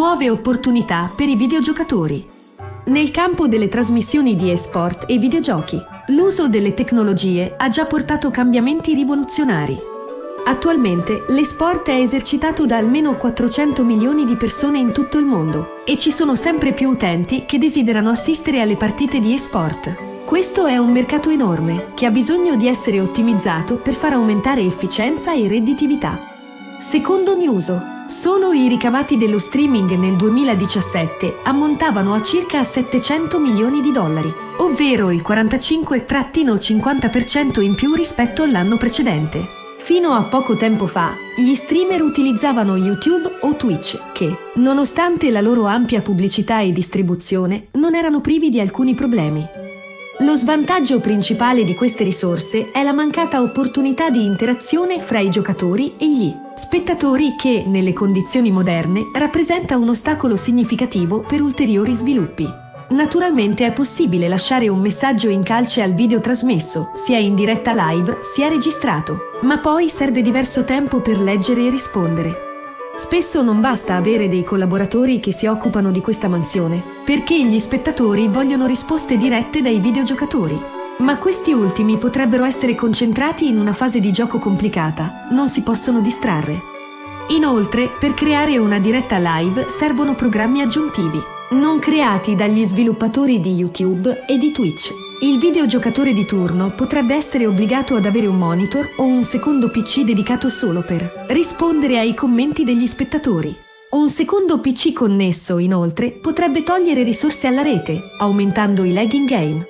nuove opportunità per i videogiocatori. Nel campo delle trasmissioni di esport e videogiochi, l'uso delle tecnologie ha già portato cambiamenti rivoluzionari. Attualmente l'esport è esercitato da almeno 400 milioni di persone in tutto il mondo e ci sono sempre più utenti che desiderano assistere alle partite di esport. Questo è un mercato enorme che ha bisogno di essere ottimizzato per far aumentare efficienza e redditività. Secondo Newso, solo i ricavati dello streaming nel 2017 ammontavano a circa 700 milioni di dollari, ovvero il 45-50% in più rispetto all'anno precedente. Fino a poco tempo fa, gli streamer utilizzavano YouTube o Twitch che, nonostante la loro ampia pubblicità e distribuzione, non erano privi di alcuni problemi. Lo svantaggio principale di queste risorse è la mancata opportunità di interazione fra i giocatori e gli spettatori che, nelle condizioni moderne, rappresenta un ostacolo significativo per ulteriori sviluppi. Naturalmente è possibile lasciare un messaggio in calce al video trasmesso, sia in diretta live sia registrato, ma poi serve diverso tempo per leggere e rispondere. Spesso non basta avere dei collaboratori che si occupano di questa mansione, perché gli spettatori vogliono risposte dirette dai videogiocatori. Ma questi ultimi potrebbero essere concentrati in una fase di gioco complicata, non si possono distrarre. Inoltre, per creare una diretta live servono programmi aggiuntivi, non creati dagli sviluppatori di YouTube e di Twitch. Il videogiocatore di turno potrebbe essere obbligato ad avere un monitor o un secondo PC dedicato solo per rispondere ai commenti degli spettatori. Un secondo PC connesso, inoltre, potrebbe togliere risorse alla rete, aumentando i lag in game.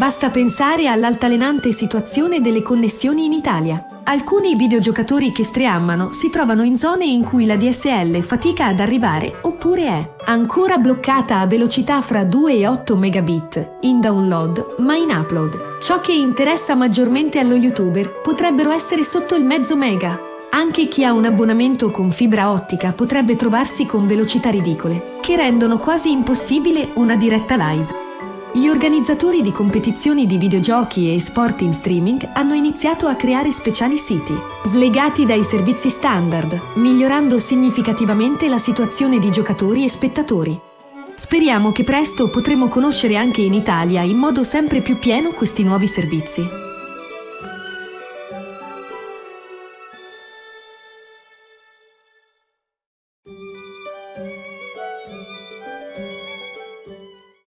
Basta pensare all'altalenante situazione delle connessioni in Italia. Alcuni videogiocatori che streammano si trovano in zone in cui la DSL fatica ad arrivare oppure è ancora bloccata a velocità fra 2 e 8 megabit in download ma in upload. Ciò che interessa maggiormente allo youtuber potrebbero essere sotto il mezzo mega. Anche chi ha un abbonamento con fibra ottica potrebbe trovarsi con velocità ridicole, che rendono quasi impossibile una diretta live. Gli organizzatori di competizioni di videogiochi e sport in streaming hanno iniziato a creare speciali siti, slegati dai servizi standard, migliorando significativamente la situazione di giocatori e spettatori. Speriamo che presto potremo conoscere anche in Italia in modo sempre più pieno questi nuovi servizi.